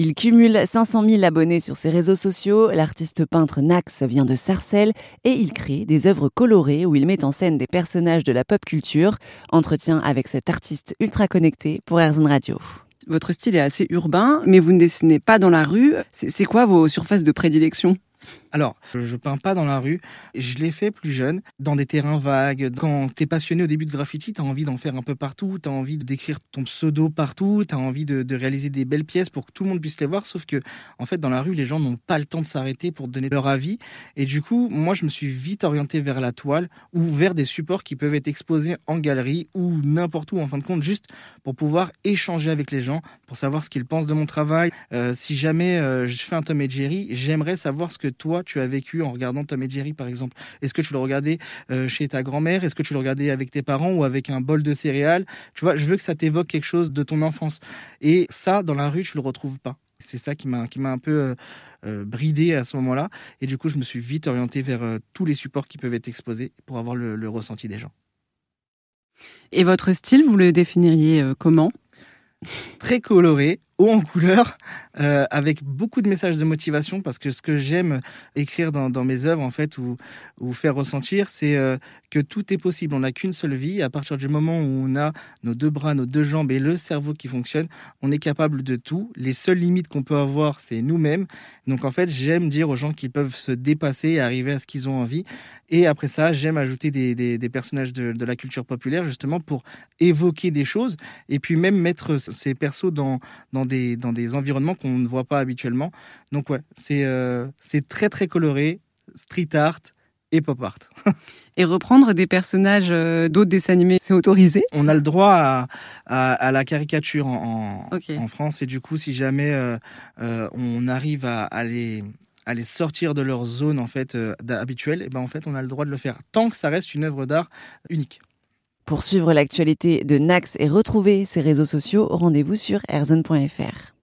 Il cumule 500 000 abonnés sur ses réseaux sociaux. L'artiste peintre Nax vient de Sarcelles et il crée des œuvres colorées où il met en scène des personnages de la pop culture. Entretien avec cet artiste ultra connecté pour Airzone Radio. Votre style est assez urbain, mais vous ne dessinez pas dans la rue. C'est quoi vos surfaces de prédilection? Alors, je peins pas dans la rue. Je l'ai fait plus jeune, dans des terrains vagues. Quand tu es passionné au début de graffiti, tu as envie d'en faire un peu partout. Tu as envie d'écrire ton pseudo partout. Tu as envie de, réaliser des belles pièces pour que tout le monde puisse les voir. Sauf que, en fait, dans la rue, les gens n'ont pas le temps de s'arrêter pour donner leur avis. Et du coup, moi, je me suis vite orienté vers la toile ou vers des supports qui peuvent être exposés en galerie ou n'importe où, en fin de compte, juste pour pouvoir échanger avec les gens, pour savoir ce qu'ils pensent de mon travail. Euh, si jamais euh, je fais un Tom et Jerry, j'aimerais savoir ce que toi, tu as vécu en regardant Tom et Jerry, par exemple Est-ce que tu le regardais euh, chez ta grand-mère? Est-ce que tu le regardais avec tes parents ou avec un bol de céréales? Tu vois, je veux que ça t'évoque quelque chose de ton enfance. Et ça, dans la rue, tu le retrouves pas. C'est ça qui m'a qui m'a un peu euh, euh, bridé à ce moment-là. Et du coup, je me suis vite orienté vers tous les supports qui peuvent être exposés pour avoir le ressenti des gens. Et votre style, vous le définiriez comment? Très coloré, haut en couleur, euh, avec beaucoup de messages de motivation, parce que ce que j'aime écrire dans, mes œuvres, en fait, ou, ou faire ressentir, c'est euh, que tout est possible. On n'a qu'une seule vie. À partir du moment où on a nos deux bras, nos deux jambes et le cerveau qui fonctionne, on est capable de tout. Les seules limites qu'on peut avoir, c'est nous-mêmes. Donc, en fait, j'aime dire aux gens qu'ils peuvent se dépasser et arriver à ce qu'ils ont envie. Et après ça, j'aime ajouter des, personnages de, de, la culture populaire, justement, pour évoquer des choses et puis même mettre ces persos dans, dans des, dans des environnements qu'on ne voit pas habituellement. Donc ouais, c'est euh, très très coloré, street art et pop art. et reprendre des personnages euh, d'autres dessins animés, c'est autorisé? On a le droit à, à, la caricature en, en, France et du coup, si jamais euh, on arrive à, à les à les sortir de leur zone en fait habituelle, et eh ben en fait on a le droit de le faire tant que ça reste une œuvre d'art unique. Pour suivre l'actualité de Nax et retrouver ses réseaux sociaux, rendez-vous sur airzone.fr.